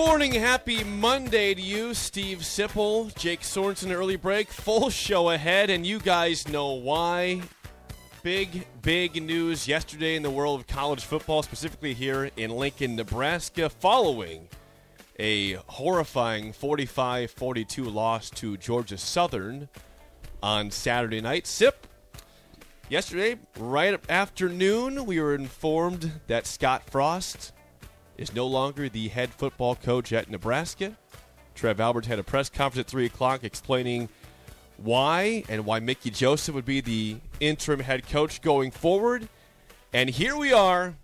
Morning, happy Monday to you, Steve Sipple, Jake Sorensen, early break, full show ahead, and you guys know why. Big, big news yesterday in the world of college football, specifically here in Lincoln, Nebraska, following a horrifying 45 42 loss to Georgia Southern on Saturday night. Sip, yesterday, right after noon, we were informed that Scott Frost is no longer the head football coach at Nebraska. Trev Alberts had a press conference at 3 o'clock explaining why and why Mickey Joseph would be the interim head coach going forward. And here we are,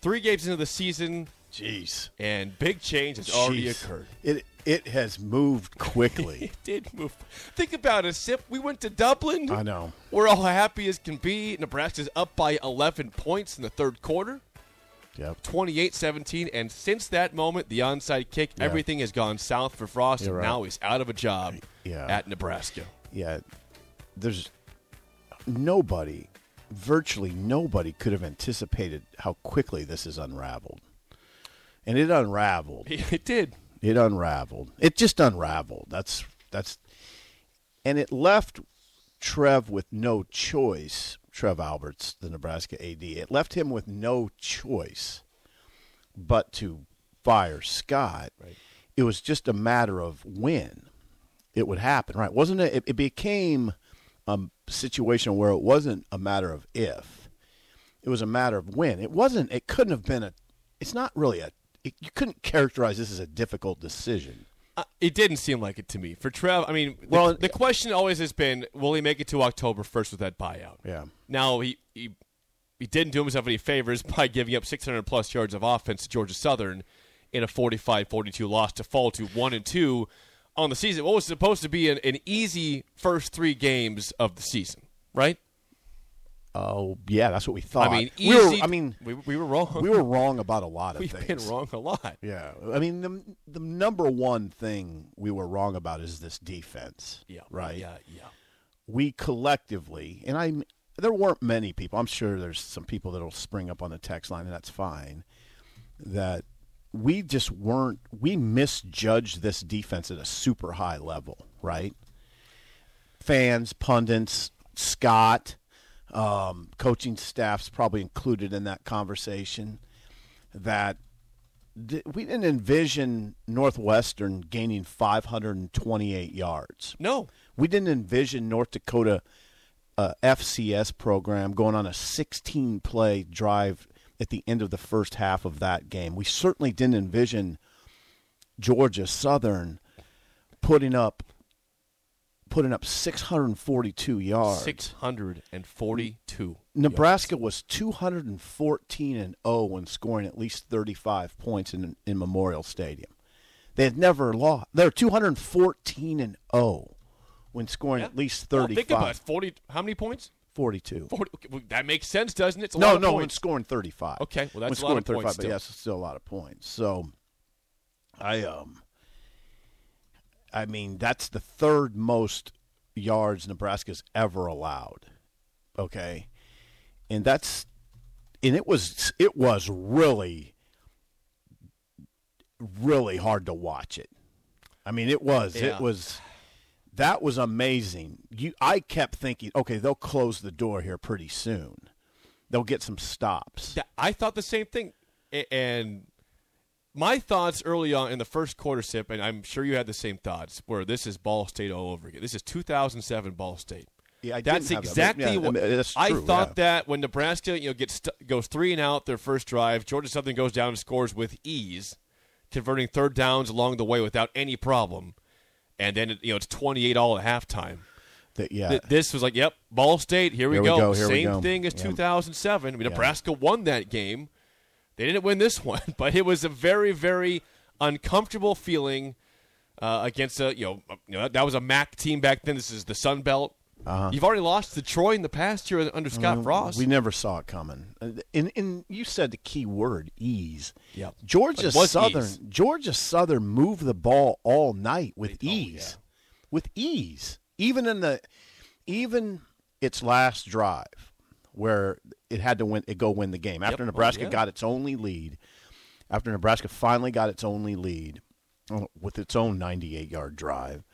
three games into the season, Jeez. and big change has already Jeez. occurred. It it has moved quickly. It did move. Think about it, Sip. We went to Dublin. I know. We're all happy as can be. Nebraska's up by 11 points in the third quarter. Yep. 28 17. And since that moment, the onside kick, everything has gone south for Frost. You're and right. now he's out of a job Yeah. at Nebraska. Yeah. There's nobody, virtually nobody, could have anticipated how quickly this is unraveled. And it unraveled. It did. It unraveled. It just unraveled. That's that's and it left Trev with no choice. Trev Alberts, the Nebraska AD. It left him with no choice but to fire Scott. Right. It was just a matter of when it would happen, right? Wasn't it? It, it became a situation where it wasn't a matter of if. It was a matter of when. It wasn't. It couldn't have been a. It's not really a. It, you couldn't characterize this as a difficult decision. Uh, it didn't seem like it to me. For Trev, I mean, the, Well, the question always has been will he make it to October 1st with that buyout? Yeah. Now, he, he, he didn't do himself any favors by giving up 600 plus yards of offense to Georgia Southern in a 45 42 loss to fall to 1 and 2 on the season. What was supposed to be an, an easy first three games of the season, right? Oh yeah, that's what we thought. I mean, we were, I mean, we, we were wrong. we were wrong about a lot of things. We've things. been wrong a lot. Yeah, I mean, the the number one thing we were wrong about is this defense. Yeah. right. Yeah. Yeah. We collectively, and I, there weren't many people. I'm sure there's some people that'll spring up on the text line, and that's fine. That we just weren't. We misjudged this defense at a super high level, right? Fans, pundits, Scott, um, coaching staffs probably included in that conversation. That th- we didn't envision Northwestern gaining 528 yards. No. We didn't envision North Dakota uh, FCS program going on a 16 play drive at the end of the first half of that game. We certainly didn't envision Georgia Southern putting up putting up 642 yards. 642. Nebraska was 214 and 0 when scoring at least 35 points in in Memorial Stadium. They had never lost. They're 214 and 0 when scoring Yeah. at least Well, 35. think about it. 40. How many points? 42. 40. Okay, well, that makes sense, doesn't it? It's a No, lot of no, when scoring 35. Okay, well, that's when a lot scoring of points 35, but yes, it's still a lot of points. So, I um, I mean, that's the third most yards Nebraska's ever allowed. Okay, and that's and it was it was really really hard to watch it. I mean, it was Yeah. it was that was amazing. You, I kept thinking, okay, they'll close the door here pretty soon. They'll get some stops. I thought the same thing, and my thoughts early on in the first quarter sip, and I'm sure you had the same thoughts. Where this is Ball State all over again. This is 2007 Ball State. Yeah, I That's have that, but exactly I what mean, that's I thought yeah. that when Nebraska, you know, gets goes three and out their first drive, Georgia Southern goes down and scores with ease, converting third downs along the way without any problem, and then you know it's 28 all at halftime. That- yeah. Th- this was like, yep, Ball State. Here we Here we go. go, here we Same go. thing as Yeah. 2007. I mean, Nebraska won that game. They didn't win this one, but it was a very, very uncomfortable feeling uh, against a you know, you know that was a MAC team back then. This is the Sun Belt. You've already lost to Troy in the past year under Scott Frost. Uh-huh. We never saw it coming. Uh, And, and you said the key word, ease. Yep. Georgia Southern. ease. Georgia Southern moved the ball all night with oh, ease, with ease. Even in the, even its last drive, where it had to win, it go win the game after Yep. Oh, Nebraska yeah. got its only lead. After Nebraska finally got its only lead, uh, with its own 98 yard drive.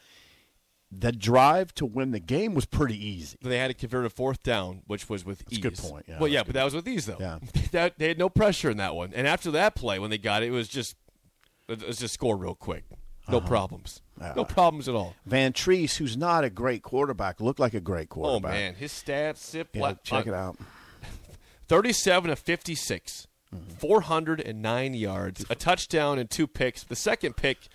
The drive to win the game was pretty easy. they had to convert a fourth down, which was with That's ease. good point, yeah, well, yeah, but good that was with ease though. Yeah. that, they had no pressure in that one. And after that play, when they got it, it was just let's just score real quick. No Uh-huh. problems. no problems at all. Vantrease, who's not a great quarterback, looked like a great quarterback. Oh man, his stats sip Yeah, check uh, it out. 37 of 56, Mm-hmm. 409 yards, a touchdown, and two picks. The second pick,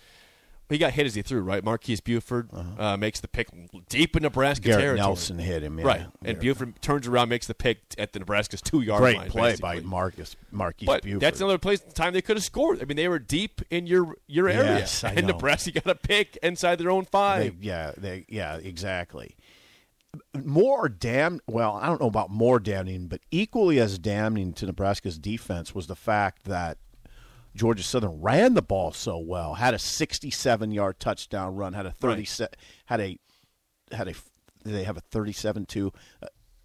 he got hit as he threw, right? Marques Buford uh, makes the pick deep in Nebraska Uh-huh. Garrett territory. Nelson hit him. Yeah. Right. And Garrett- Buford turns around, makes the pick at the Nebraska's two yard line. Great play basically. by Marcus Marques But Buford. that's another place time they could have scored. I mean, they were deep in your your area, Yes, and. Nebraska got a pick inside their own They, five. yeah, they, yeah, exactly. More damn well, I don't know about more damning, but equally as damning to Nebraska's defense was the fact that Georgia Southern ran the ball so well, had a 67-yard touchdown run, had a 30 se- had a had a they have a 37 to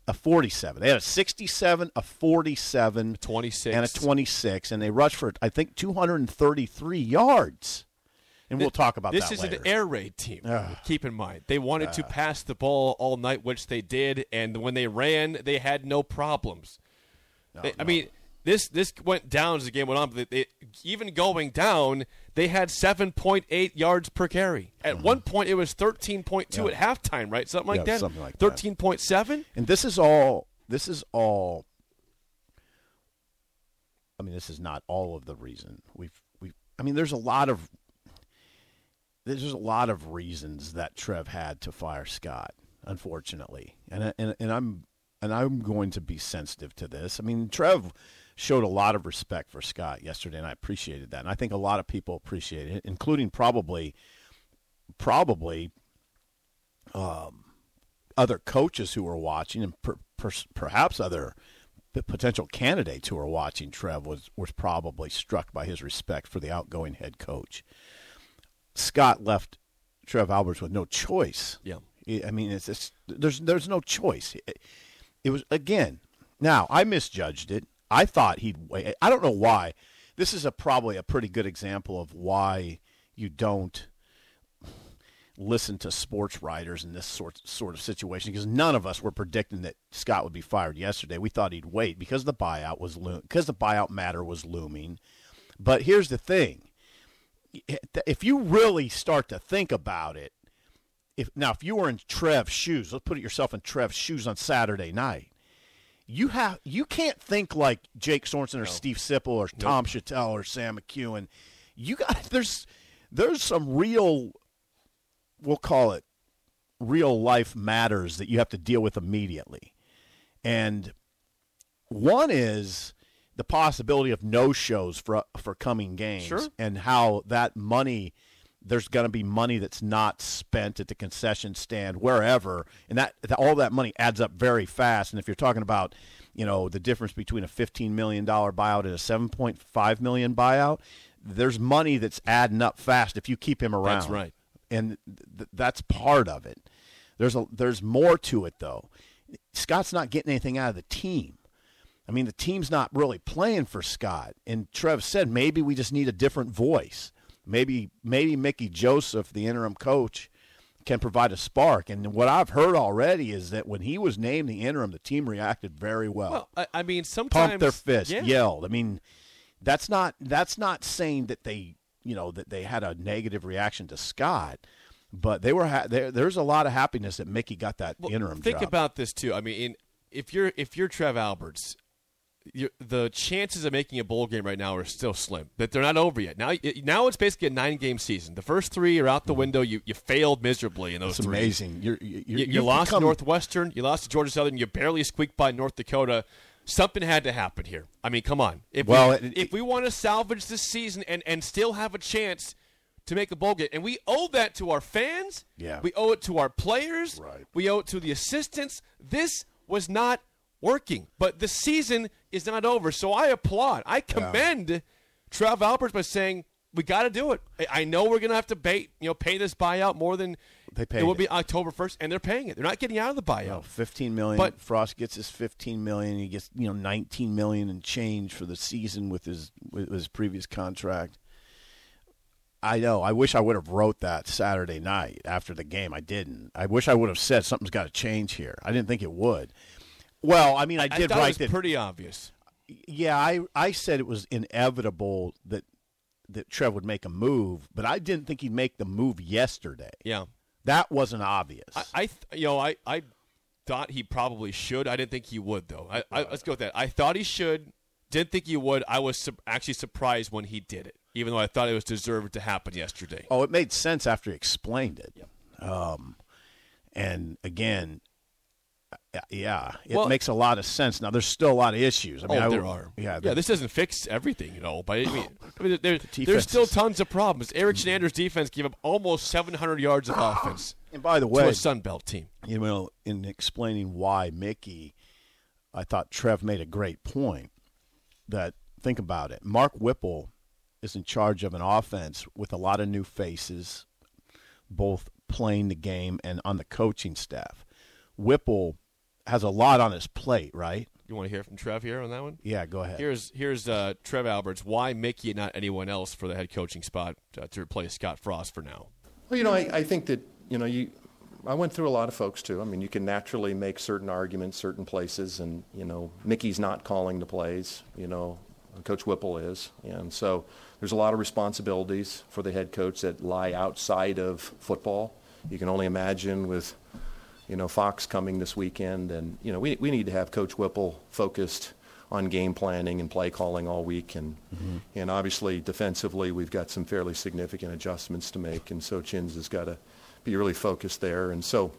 a 47. They had a 67, a 47, 26. and a 26 and they rushed for I think 233 yards. And we'll talk about this is later. an air raid team. Keep in mind, they wanted to pass the ball all night, which they did, and when they ran, they had no problems. They- I mean, this this went down as the game went on, but they, even going down, they had seven point eight yards per carry. At one point, it was thirteen point two at halftime, right? Something like Mm-hmm. Yeah, that. something like that. Thirteen point seven. And this is all. This is all. I mean, this is not all of the reason we've we. I mean, there's a lot of. There's a lot of reasons that Trev had to fire Scott, unfortunately, and and and I'm and I'm going to be sensitive to this. I mean, Trev showed a lot of respect for Scott yesterday, and I appreciated that. And I think a lot of people appreciate it, including probably, probably um, other coaches who were watching, and per, per, perhaps other potential candidates who were watching Trev was was probably struck by his respect for the outgoing head coach. Scott left Trev Alberts with no choice. Yeah. I mean, it's, it's there's there's no choice. It, it was again. Now I misjudged it. I thought he'd. wait. I don't know why. This is a probably a pretty good example of why you don't listen to sports writers in this sort sort of situation because none of us were predicting that Scott would be fired yesterday. We thought he'd wait because the buyout was lo- because the buyout matter was looming. But here's the thing: if you really start to think about it, if now if you were in Trev's shoes, let's put yourself in Trev's shoes on Saturday night. You have you can't think like Jake Sorensen or Steve Sipple or Tom Shatel or Sam McKewon. You got there's there's some real we'll call it real life matters that you have to deal with immediately. And one is the possibility of no shows for for coming games Sure. and how that money there's going to be money that's not spent at the concession stand wherever and that, that all that money adds up very fast and if you're talking about you know the difference between a 15 million dollar buyout and a 7.5 million buyout there's money that's adding up fast if you keep him around That's right. and th- that's part of it. There's a there's more to it though. Scott's not getting anything out of the team. I mean, the team's not really playing for Scott. And Trev said maybe we just need a different voice. Maybe maybe Mickey Joseph, the interim coach, can provide a spark. And what I've heard already is that when he was named the interim, the team reacted very well. Well, I, I mean, sometimes Pumped their fist, yeah. yelled. I mean, that's not that's not saying that they you know that they had a negative reaction to Scott, but they were ha- there. There's a lot of happiness that Mickey got that Well, interim Think job. about this too. I mean, in, if you're if you're Trev Alberts, the chances of making a bowl game right now are still slim. That they're not over yet. Now, now it's basically a nine game season. The first three are out the window. You you failed miserably in those. It's amazing. You're, you're, You, you lost become- Northwestern. You lost to Georgia Southern. You barely squeaked by North Dakota. Something had to happen here. I mean, come on. If Well, we, it- if we want to salvage this season and, and still have a chance to make a bowl game, and we owe that to our fans. Yeah. We owe it to our players. Right. We owe it to the assistants. This was not working, but the season is not over. So I applaud. I commend Trev Alberts by saying we got to do it. I- know we're going to have to pay, you know, pay this buyout more than They it will be October first, and they're paying it. They're not getting out of the buyout. No, fifteen million. But- Frost gets his fifteen million. He gets you know nineteen million and change for the season with his with his previous contract. I know. I wish I would have wrote that Saturday night after the game. I didn't. I wish I would have said something's got to change here. I didn't think it would. Well, I mean, I I did thought write that. pretty obvious. yeah, I I said it was inevitable that that Trev would make a move, but I didn't think he'd make the move yesterday. Yeah, That wasn't obvious. I, I th- you know, I, I thought he probably should. I didn't think he would though. I, I, let's go with that. I thought he should. Didn't think he would. I was su- actually surprised when he did it, even though I thought it was deserved to happen yesterday. Oh, it made sense after he explained it. Um, and again, yeah, it Well- makes a lot of sense. Now, there's still a lot of issues. I mean, oh, I there are. Yeah, yeah. This doesn't fix everything, you know. But I mean, I mean there, defense there's still tons of problems. Erik Chinander's defense gave up almost 700 yards of offense and by the to way, a Sun Belt team. you know, in explaining why Mickey, I thought Trev made a great point. That think about it. Mark Whipple is in charge of an offense with a lot of new faces, both playing the game and on the coaching staff. Whipple has a lot on his plate, right? You want to hear from Trev here on that one? Yeah, go ahead. Here's here's uh, Trev Alberts. Why Mickey and not anyone else for the head coaching spot uh, to replace Scott Frost for now? Well, you know, I, I think that, you know, you, I went through a lot of folks too. I mean, you can naturally make certain arguments certain places, and, you know, Mickey's not calling the plays, you know, Coach Whipple is. And so there's a lot of responsibilities for the head coach that lie outside of football. You can only imagine with, you know, Fox coming this weekend, and, you know, we, we need to have Coach Whipple focused on game planning and play calling all week. And, and obviously, defensively, we've got some fairly significant adjustments to make. And so Chins has got to be really focused there. And so,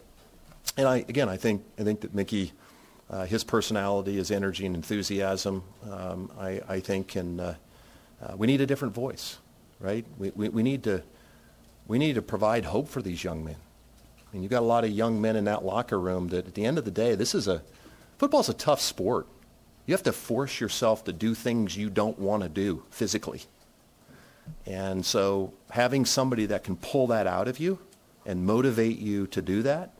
and I, again, I think, I think that Mickey, uh, his personality, his energy and enthusiasm, um, I, I think, and uh, uh, we need a different voice, right? We, we, we need to, we need to provide hope for these young men. I mean, you've got a lot of young men in that locker room that at the end of the day, this is a, football's a tough sport. You have to force yourself to do things you don't want to do physically. And so having somebody that can pull that out of you and motivate you to do that,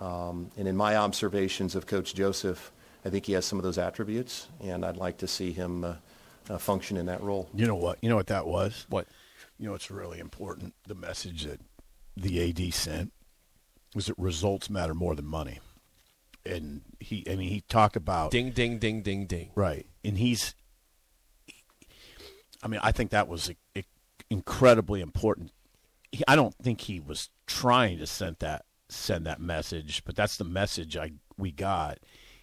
um, and in my observations of Coach Joseph, I think he has some of those attributes, and I'd like to see him uh, uh, function in that role. You know what? You know what that was? What? You know it's really important. The message that the AD sent was that results matter more than money. And he, I mean, he talked about Ding, ding, ding, ding, ding. right, and he's. I mean, I think that was incredibly important. He, I don't think he was trying to send that send that message, but that's the message I we got.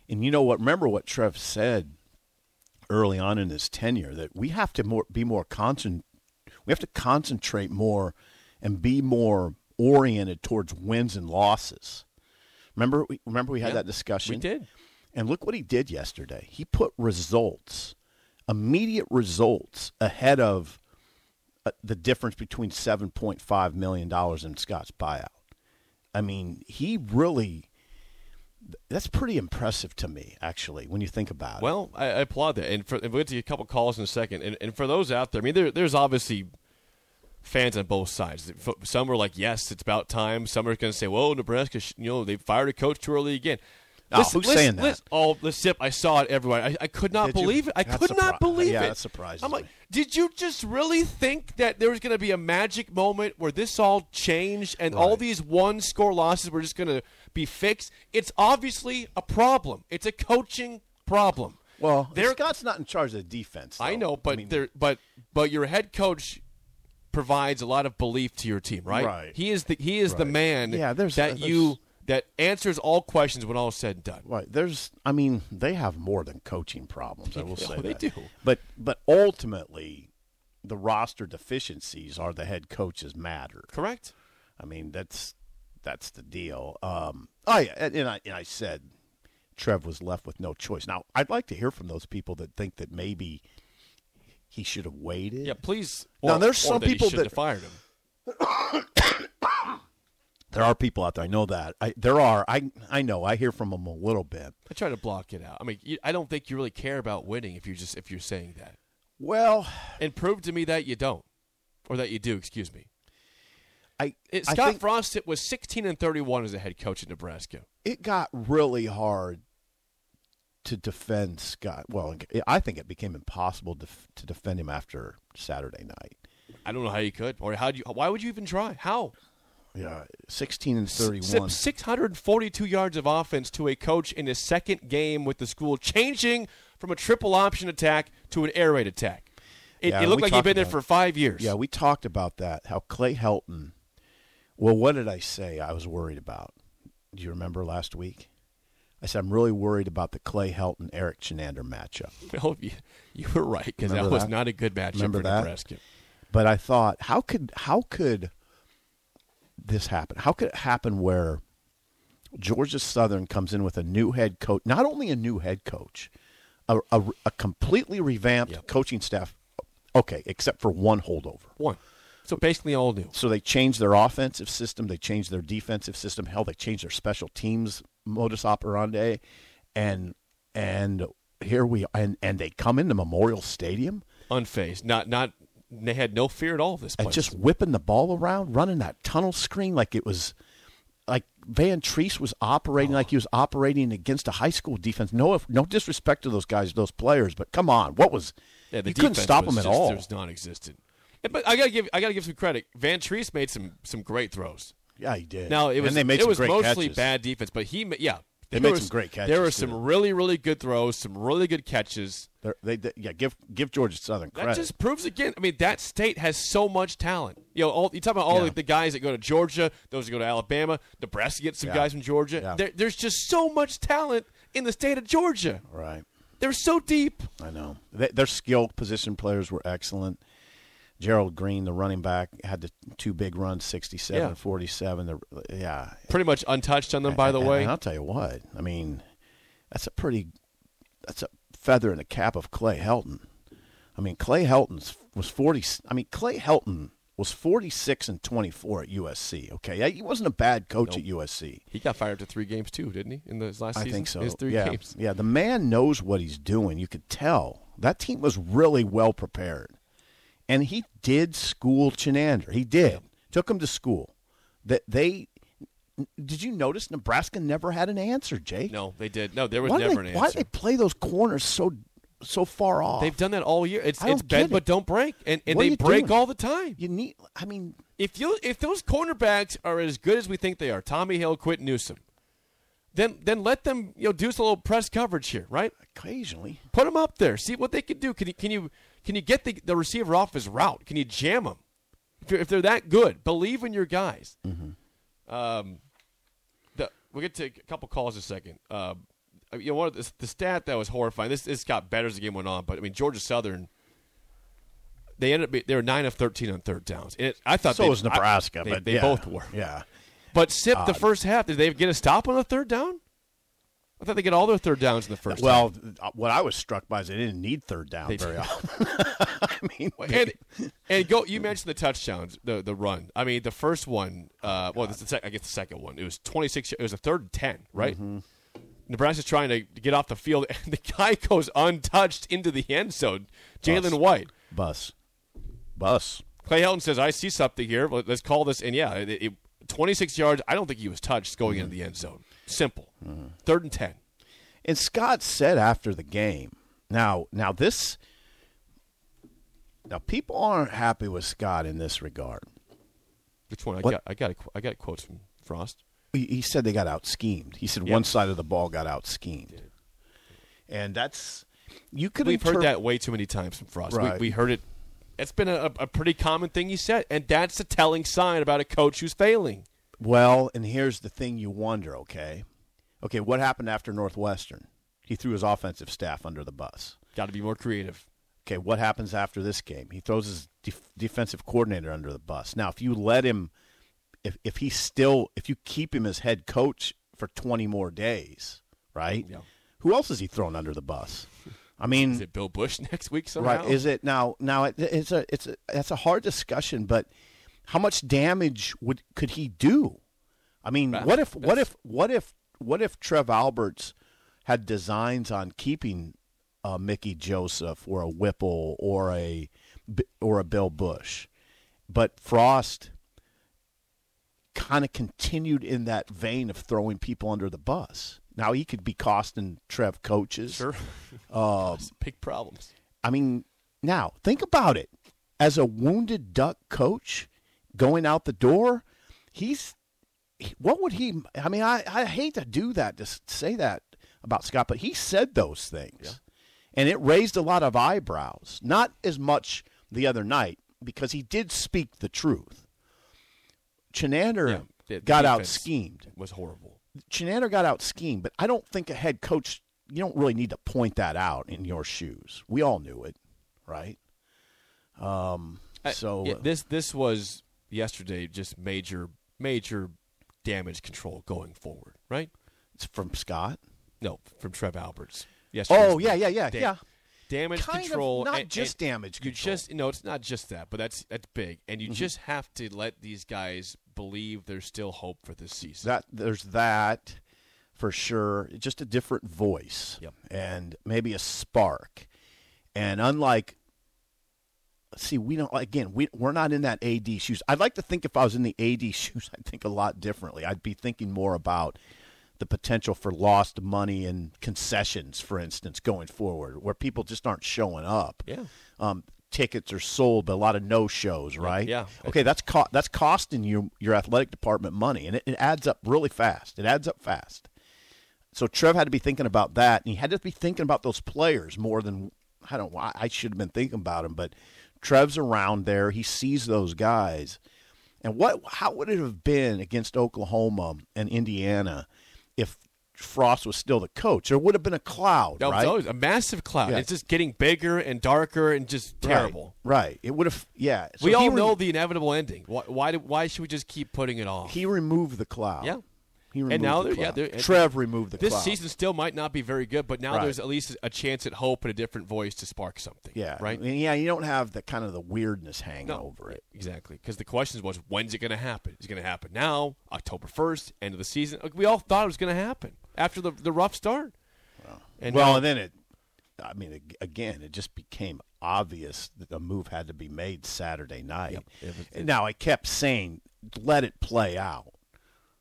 And you know what? Remember what Trev said early on in his tenure that we have to more be more concent we have to concentrate more and be more oriented towards wins and losses. Remember we remember we had Yeah, that discussion. we did. And look what he did yesterday. He put results, immediate results ahead of uh, the difference between 7.5 million dollars in Scott's buyout. I mean, he really that's pretty impressive to me actually when you think about it. Well, I, I applaud that. And for, and we'll get to a couple calls in a second. And, and for those out there, I mean, there, there's obviously fans on both sides. Some are like, yes, it's about time. Some are going to say, well, Nebraska, you know, they fired a coach too early again. Oh, who's saying that? oh, the sip. I saw it everywhere. I, I could not Did you? believe it. I That could not surpri- believe yeah, it. that surprises I'm like, me. did you just really think that there was going to be a magic moment where this all changed and all these one score losses were just going to be fixed? It's obviously a problem. It's a coaching problem. well, Scott's not in charge of the defense. I know, but mean, there, but but your head coach provides a lot of belief to your team, right? Right. He is the he is the man Yeah, there's- that there's- you that answers all questions when all is said and done. Right. There's I mean, they have more than coaching problems, I will Yeah, say they that. do. But but ultimately the roster deficiencies are the head coach's matter. Correct. I mean, that's that's the deal. Um oh yeah, and, and I and I said Trev was left with no choice. Now, I'd like to hear from those people that think that maybe he should have waited. Yeah, please. Now, there's some that people that- fired him. There are people out there. I know that. I, there are. I I know. I hear from them a little bit. I try to block it out. I mean, you, I don't think you really care about winning if you're just if you're saying that. Well, And prove to me that you don't, or that you do. Excuse me. I It, I Scott think Frost it was 16 and 31 as a head coach in Nebraska. it got really hard to defend Scott. Well, I think it became impossible to, to defend him after Saturday night. I don't know how you could, or how you? Why would you even try? How? Yeah, sixteen and thirty-one. 642 yards of offense to a coach in his second game with the school, changing from a triple option attack to an air raid attack. It, Yeah, it looked like he'd been there for five years. Yeah, we talked about that. How Clay Helton. Well, what did I say? I was worried about. Do you remember last week? I said I'm really worried about the Clay Helton Erik Chinander matchup. Well, you, you were right because that Remember was not a good matchup Remember for that? Nebraska. But I thought, how could how could this happen? How could it happen where Georgia Southern comes in with a new head coach, not only a new head coach, a, a, a completely revamped Yep. coaching staff. Okay, except for one holdover. One. So basically all new. So they changed their offensive system, they changed their defensive system. Hell, they changed their special teams modus operandi, and and here we and and they come into Memorial Stadium Unfazed. Not not they had no fear at all of this place. and just whipping the ball around, running that tunnel screen like it was like Vantrease was operating oh. like he was operating against a high school defense. No, no disrespect to those guys, those players, but come on, what was yeah, the you couldn't stop them at just- all. It was non-existent. But I gotta give I gotta give some credit. Vantrease made some some great throws. Yeah, he did. Now it was and they made it was mostly catches. bad defense, but he yeah They made was- some great catches. There were some too. really really good throws, some really good catches. They, they, yeah, give give Georgia Southern That just proves again. I mean, that state has so much talent. You know, all, you talk about all Yeah. the, the guys that go to Georgia, those that go to Alabama, Nebraska gets some Yeah. guys from Georgia. Yeah. There, there's just so much talent in the state of Georgia. right. They're so deep. I know. They, their skill position players were excellent. Gerald Green, the running back, had the two big runs, 67 Yeah. 47. The, yeah. Pretty much untouched on them, by the And- way. And I'll tell you what. I mean, that's a pretty that's a feather in the cap of Clay Helton. I mean, Clay Helton was 40 I mean, Clay Helton was 46 and 24 at USC, okay? He wasn't a bad coach at USC. he got fired to three games too, didn't he? In his last I season, think so. His three yeah. games. Yeah, the man knows what he's doing. You could tell. That team was really well prepared. And he did school Chinander. He did. Took him to school. That they did you notice Nebraska never had an answer, Jake? No, they did. No, there was why never they, an answer. Why do they play those corners so so far off? They've done that all year. It's it's bend get but don't break, and and What they break doing? all the time. you need. I mean, if you if those cornerbacks are as good as we think they are, Tommy Hill, Quinton Newsome, then then let them you know do some little press coverage here, right? occasionally. Put them up there, see what they can do. Can you can you can you get the, the receiver off his route? Can you jam them? If, if they're that good, believe in your guys. Um, the, we'll get to a couple calls in a second. Uh, you know, one of the, the stat that was horrifying. This this got better as the game went on, but I mean Georgia Southern. They ended up they were nine of thirteen on third downs. And it, I thought So they, was Nebraska, I- they, but they yeah, both were. Yeah. But Sip, the first half, did they get a stop on the third down? I thought they get all their third downs in the first. Well, uh, what I was struck by is they didn't need third down They very often. I mean, half. and and go. You mentioned the touchdowns, the the run. I mean, the first one. Uh, well, this is the sec- I guess the second one. It was twenty six. It was a third and ten, right? Nebraska's trying to get off the field, and the guy goes untouched into the end zone. Jalen White. bus, bus. Clay Helton says, "I see something here. Let- Let's call this." And yeah, it, it, 26 yards. I don't think he was touched going into the end zone. Simple. Third and 10. And Scott said after the game, now, now this, now people aren't happy with Scott in this regard. Which one? I What? got. I got. A, I got quotes from Frost. He, he said they got out schemed. He said Yeah. one side of the ball got out schemed, and that's you could. We've heard that way too many times from Frost. Right. We, we heard it. It's been a, a pretty common thing he said, and that's a telling sign about a coach who's failing. Well, and here's the thing you wonder, okay? Okay, what happened after Northwestern? He threw his offensive staff under the bus. Got to be more creative. Okay, what happens after this game? He throws his def- defensive coordinator under the bus. Now, if you let him, if if he still, if you keep him as head coach for 20 more days, right? Yeah. Who else is he throwing under the bus? I mean, Is it Bill Busch next week somehow? Right? Is it now? Now it, it's a it's a that's a hard discussion, but how much damage would could he do? I mean, what if what if what if what if Trev Alberts had designs on keeping uh, Mickey Joseph or a Whipple or a or a Bill Busch, but Frost kind of continued in that vein of throwing people under the bus. Now he could be costing Trev coaches. Sure. Uh, Big problems. I mean, now think about it. As a wounded duck coach going out the door, he's what would he I mean, I, I hate to do that, to say that about Scott, but he said those things. And it raised a lot of eyebrows. Not as much the other night, because he did speak the truth. Chinander Yeah, got out schemed. Was horrible. Chinander got out schemed, but I don't think a head coach you don't really need to point that out in your shoes. We all knew it, right? Um, I- so yeah, this this was yesterday. Just major major damage control going forward. Right? it's from Scott. No, from Trev Alberts. Yesterday. Oh yeah, yeah, yeah, Da- yeah. Damage Kind of, control. not and- just and damage You control. just no, it's not just that, but that's that's big, and Mm-hmm. you just have to let these guys believe there's still hope for this season. That there's that for sure. Just a different voice, Yep. and maybe a spark. And unlike, see, we don't again. We we're not in that AD shoes. I'd like to think if I was in the AD shoes, I'd think a lot differently. I'd be thinking more about the potential for lost money and concessions, for instance, going forward, where people just aren't showing up. Yeah. Um, tickets are sold, but a lot of no shows, right? yeah. Okay, that's co- that's costing you your athletic department money, and it, it adds up really fast. It adds up fast. So Trev had to be thinking about that, and he had to be thinking about those players more than I don't. I I should have been thinking about them, but Trev's around there. He sees those guys, and what? How would it have been against Oklahoma and Indiana if Frost was still the coach? There would have been a cloud, That right? always a massive cloud. Yeah. It's just getting bigger and darker and just terrible. Right. right. It would have. Yeah. So we all re- know the inevitable ending. Why? Why, why should we just keep putting it off? he removed the cloud. Yeah. He removed now the they're- yeah, cloud. Trev removed the this cloud. season still might not be very good, but now Right. there's at least a chance at hope and a different voice to spark something. Yeah. Right. I mean, yeah. You don't have the kind of the weirdness hanging No, over it. Exactly. Because the question was, when's it going to happen? Is it going to happen now, October 1st, end of the season? Like, we all thought it was going to happen after the, the rough start. And well, now- and then it. I mean, again, it just became obvious that the move had to be made Saturday night. Yep. It was- And now I kept saying, "Let it play out.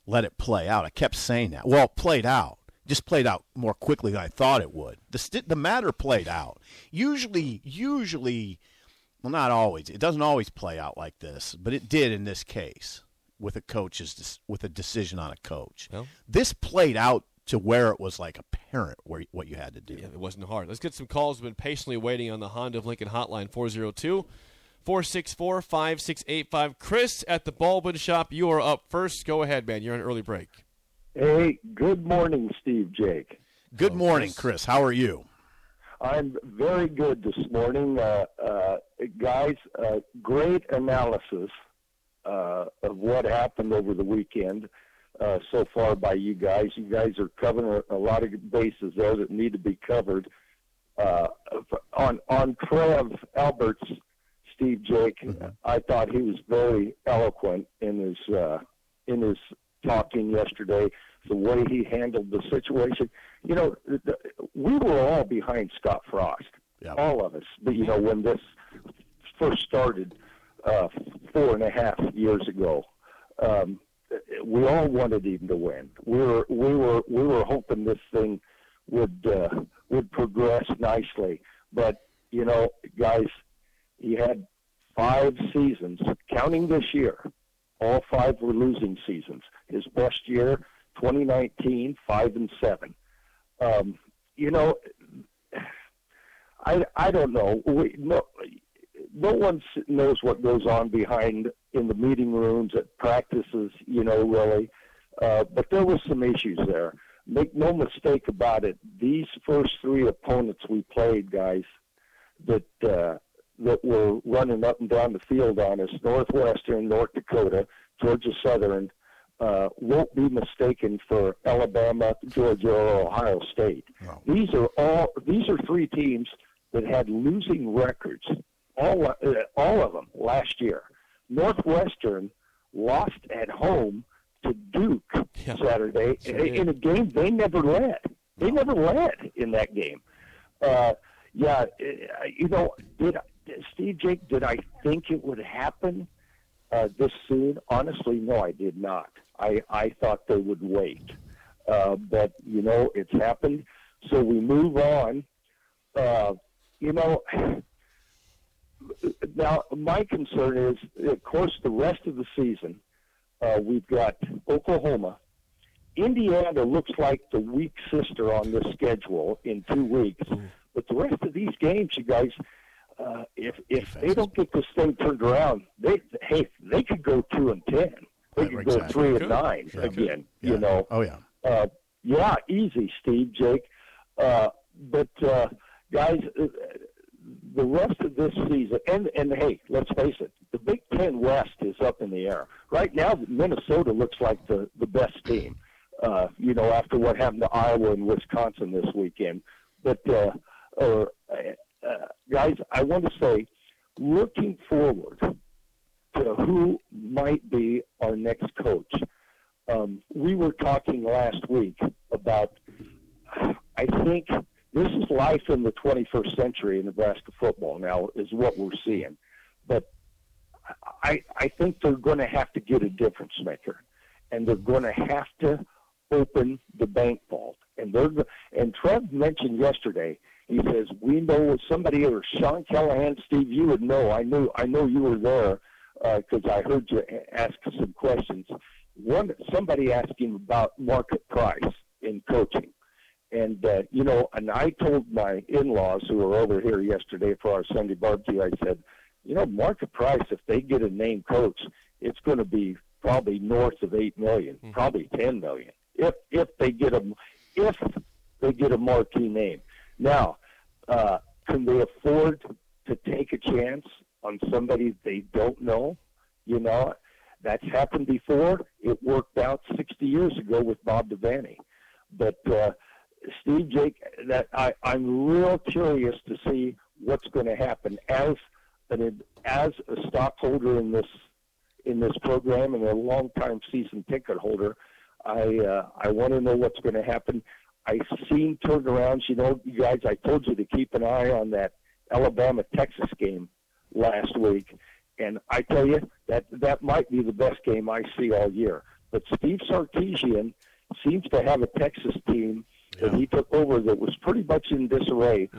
Let it play out." I kept saying that. Well, it played out. Just played out more quickly than I thought it would. The st- the matter played out. Usually, usually, well, not always. It doesn't always play out like this, but it did in this case with a coach's with a decision on a coach. Well. This played out to where it was like apparent where what you had to do. Yeah, it wasn't hard. Let's get some calls. We've been patiently waiting on the Honda of Lincoln hotline 402 464 5685. Chris at the Baldwin shop, you are up first. Go ahead, man. You're on early break. Hey, good morning, Steve Jake. Good Hello, morning, Chris. Chris. How are you? I'm very good this morning. Uh, uh, guys, uh, great analysis uh, of what happened over the weekend uh, so far by you guys. You guys are covering a, a lot of bases there that need to be covered. Uh, on on Trev Alberts, Steve Jake, I thought he was very eloquent in his uh, in his talking yesterday. The way he handled the situation, you know, the, the, we were all behind Scott Frost, Yeah. all of us. But you know, when this first started uh, four and a half years ago, um, we all wanted him to win. We were we were we were hoping this thing would uh, would progress nicely. But you know, guys, he had five seasons, counting this year. All five were losing seasons. His best year, 2019, five and seven. Um, you know, I I don't know. We, no, no one knows what goes on behind in the meeting rooms at practices, you know, really. Uh, but there was some issues there. Make no mistake about it. These first three opponents we played, guys, that uh, that were running up and down the field on us, Northwestern, North Dakota, Georgia Southern, uh, won't be mistaken for Alabama, Georgia, or Ohio State. No. These are all these are three teams that had losing records, all uh, all of them last year. Northwestern lost at home to Duke Yeah. Saturday Sure in a game they never led. They never led in that game. Uh, yeah, uh, you know, did Steve Jake? Did I think it would happen uh, this soon? Honestly, no, I did not. I I thought they would wait, uh, but you know, it's happened. So we move on. Uh, you know, now my concern is, of course, the rest of the season. Uh, we've got Oklahoma. Indiana looks like the weak sister on this schedule in two weeks. But the rest of these games, you guys, uh, if if they don't get this thing turned around, they hey they could go two and ten. They could go exactly. three Could. and nine Yeah. again. Yeah. You know. Oh yeah. Uh, yeah, easy, Steve, Jake. Uh, but uh, guys, uh, the rest of this season, and and hey, let's face it, the Big Ten West is up in the air right now. Minnesota looks like the the best team. Uh, you know, after what happened to Iowa and Wisconsin this weekend, but uh, uh, uh, guys, I want to say, looking forward to who might be our next coach. Um, we were talking last week about, I think this is life in the 21st century in Nebraska football now, is what we're seeing. But I, I think they're going to have to get a difference maker, and they're going to have to open the bank vault. And they're and Trev mentioned yesterday. He says we know somebody or Sean Callahan, Steve. You would know. I knew. I know you were there because I heard you ask some questions. One somebody asked him about market price in coaching, and uh, you know, and I told my in-laws who were over here yesterday for our Sunday barbecue. I said, you know, market price if they get a name coach, it's going to be probably north of eight million, probably ten million, if if they get a if they get a marquee name. Now, uh, can they afford to take a chance on somebody they don't know? You know, that's happened before. It worked out 60 years ago with Bob Devaney. But uh, Steve Jake, that I, I'm real curious to see what's going to happen as an as a stockholder in this in this program and a longtime season ticket holder. I uh, I want to know what's going to happen. I've seen turnarounds. You know, you guys, I told you to keep an eye on that Alabama Texas game last week, and I tell you that that might be the best game I see all year. But Steve Sarkisian seems to have a Texas team that he took over that was pretty much in disarray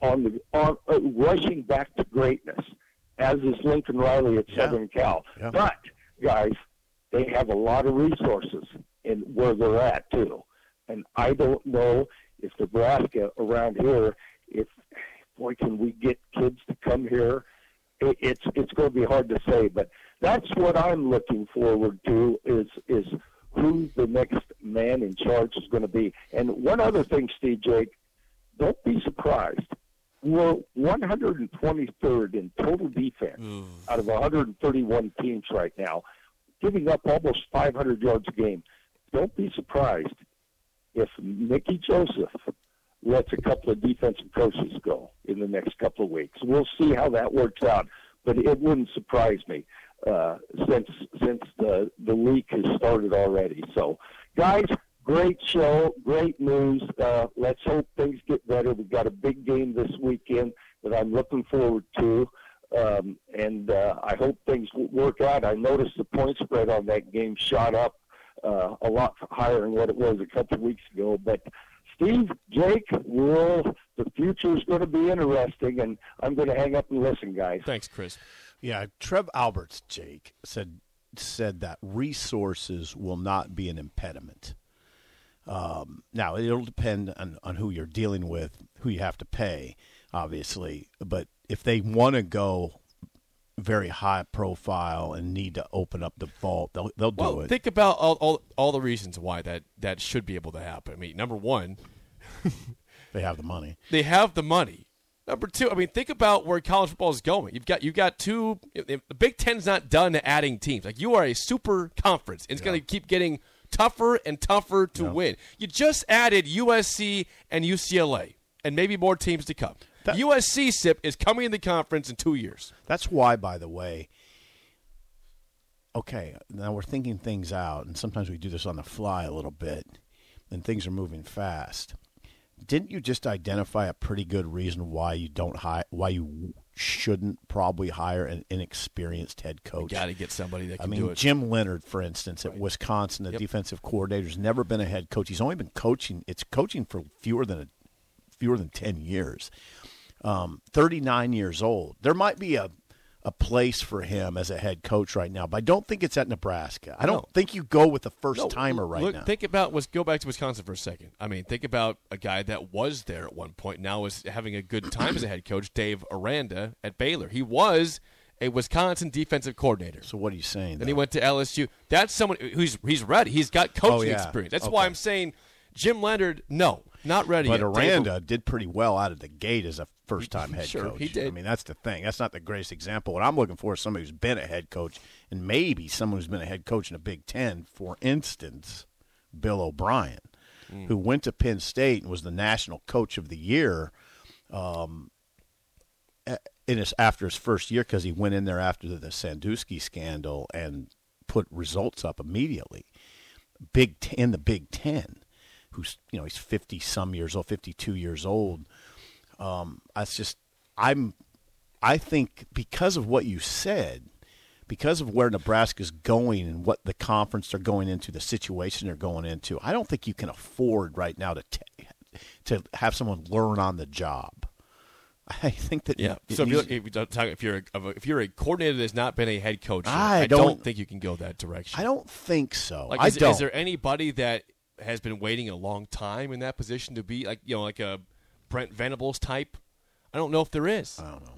on the on uh, rushing back to greatness, as is Lincoln Riley at Yeah. Southern Cal. Yeah. But guys, they have a lot of resources in where they're at too, and I don't know if Nebraska around here, if boy can we get kids to come here. It, it's it's going to be hard to say, but that's what I'm looking forward to is is who the next man in charge is going to be. And one other thing, Steve Jake, don't be surprised. We're 123rd in total defense out of 131 teams right now, giving up almost 500 yards a game. Don't be surprised if Mickey Joseph lets a couple of defensive coaches go in the next couple of weeks. We'll see how that works out, but it wouldn't surprise me uh, since since the the leak has started already. So, guys, great show, great news. Uh, let's hope things get better. We've got a big game this weekend that I'm looking forward to. Um, and uh, I hope things work out. I noticed the point spread on that game shot up uh, a lot higher than what it was a couple of weeks ago. But Steve, Jake, will the future is going to be interesting, and I'm going to hang up and listen, guys. Thanks, Chris. Yeah, Trev Alberts, Jake said said that resources will not be an impediment. Um, now it'll depend on, on who you're dealing with, who you have to pay, obviously. But if they want to go very high profile and need to open up the vault, they'll they'll do Well, it. think about all, all all the reasons why that that should be able to happen. I mean, number one, they have the money. they have the money. Number two, I mean, think about where college football is going. You've got you've got two. The Big Ten's not done adding teams. Like you are a super conference. It's going to keep getting tougher and tougher to win. You just added USC and UCLA, and maybe more teams to come. That- USC SIP is coming in the conference in two years. That's why, by the way. Okay, now we're thinking things out, and sometimes we do this on the fly a little bit, and things are moving fast. Didn't you just identify a pretty good reason why you don't hire, why you shouldn't probably hire an inexperienced head coach? Got to get somebody that I can mean, do it. Jim Leonhard, for instance, at Wisconsin, the Yep. defensive coordinator, has never been a head coach. He's only been coaching. It's coaching for fewer than a, fewer than ten years. Um, Thirty nine years old. There might be a a place for him as a head coach right now, but I don't think it's at Nebraska. I don't No. think you go with a first No, timer right look, now. Think about was go back to Wisconsin for a second. I mean, think about a guy that was there at one point now is having a good time as a head coach, Dave Aranda at Baylor. He was a Wisconsin defensive coordinator. so what are you saying? Then he went to LSU. That's someone who's he's ready. He's got coaching Oh, yeah. experience. That's why I'm saying Jim Leonhard, no, not ready. But Aranda did pretty well out of the gate as a first time head Sure, coach. he did. I mean, that's the thing. That's not the greatest example. What I'm looking for is somebody who's been a head coach and maybe someone who's been a head coach in a Big Ten. For instance, Bill O'Brien, Hmm. who went to Penn State and was the national coach of the year um, in his, after his first year because he went in there after the, Sandusky scandal and put results up immediately. Big in the Big Ten, who's you know he's fifty some years old, fifty two years old. Um, that's just I'm. I think because of what you said, because of where Nebraska's going and what the conference they're going into, the situation they're going into, I don't think you can afford right now to t- to have someone learn on the job. I think that Yeah. So if you're, if, you're talking, if you're a, if you're a coordinator that's not been a head coach, I I don't, don't- think you can go that direction. I don't think so. Like, I don't. is there anybody that has been waiting a long time in that position to be like you know like a Brent Venables type? I don't know if there is. I don't know.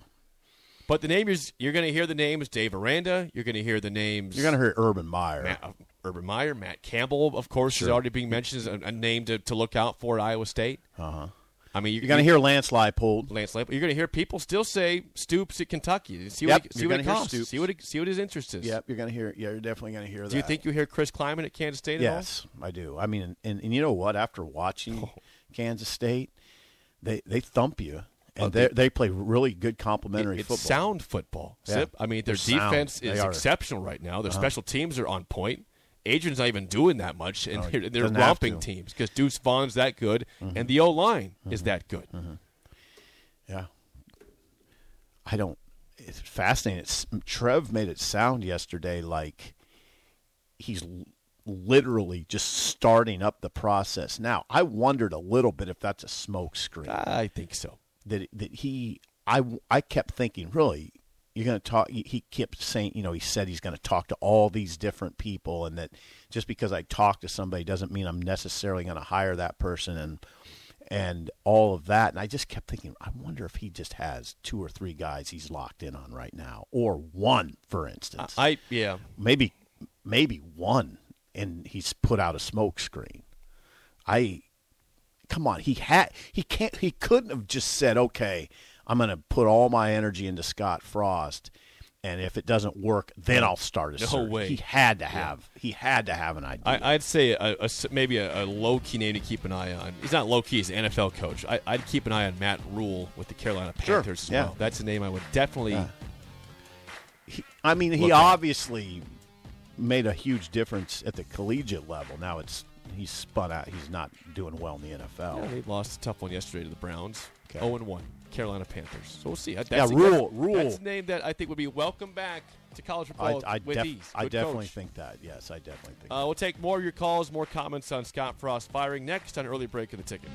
But the name is you're going to hear the names Dave Aranda. You're going to hear the names. You're going to hear Urban Meyer. Matt, uh, Urban Meyer, Matt Campbell, of course, is already being mentioned as a, a name to, to look out for at Iowa State. Uh huh. I mean, You're going to hear Lance Leipold. Lance Leipold. You're going to hear people still say Stoops at Kentucky. See Yep, what he, see you're what it gonna costs. Stoops. See what it, see what his interest is. Yep, you're going to hear. Yeah, you're definitely going to hear that. Do you think you hear Chris Klieman at Kansas State? at all? Yes, I do. I mean, and, and you know what? After watching Oh. Kansas State, they they thump you, and Oh, they they- play really good complementary It- it's football. sound football. Yeah. I mean, their They're defense They is. Uh-huh. exceptional right now. Their special teams are on point. Adrian's not even doing that much, and No, they're, they're romping. Mm-hmm. teams because Deuce Vaughn's that good, and the O line is that good. Yeah. I don't. It's fascinating. It's, Trev made it sound yesterday like he's literally just starting up the process now. I wondered a little bit if that's a smoke screen. I think so. that that he I I kept thinking really you're going to talk he- kept saying you know he said he's going to talk to all these different people and that just because I talk to somebody doesn't mean I'm necessarily going to hire that person and and all of that. And I just kept thinking I wonder if he just has two or three guys he's locked in on right now or one for instance. I yeah. maybe maybe one and he's put out a smoke screen. I come on he had he can't he couldn't have just said okay i'm going to put all my energy into scott frost and if it doesn't work then i'll start a No search. way. he had to have he had to have an idea I, I'd say a, a maybe a, a low key name to keep an eye on. He's not low key; he's an NFL coach. I, I'd keep an eye on Matt Rhule with the Carolina Sure, Panthers as yeah. well. That's a name I would definitely. Yeah. He- I mean, he at. obviously made a huge difference at the collegiate level. Now it's he's spun out. He's not doing well in the NFL. Yeah, they lost a tough one yesterday to the Browns. Okay. 0 and 1, Carolina Panthers. So we'll see. That's Yeah, a- Rhule- that's, Rhule. That's a name that I think would be welcome back to college I, football I, with def- ease. I definitely coach. think that. Yes, I definitely think. Uh, we'll take more of your calls, more comments on Scott Frost firing next on early break of the ticket.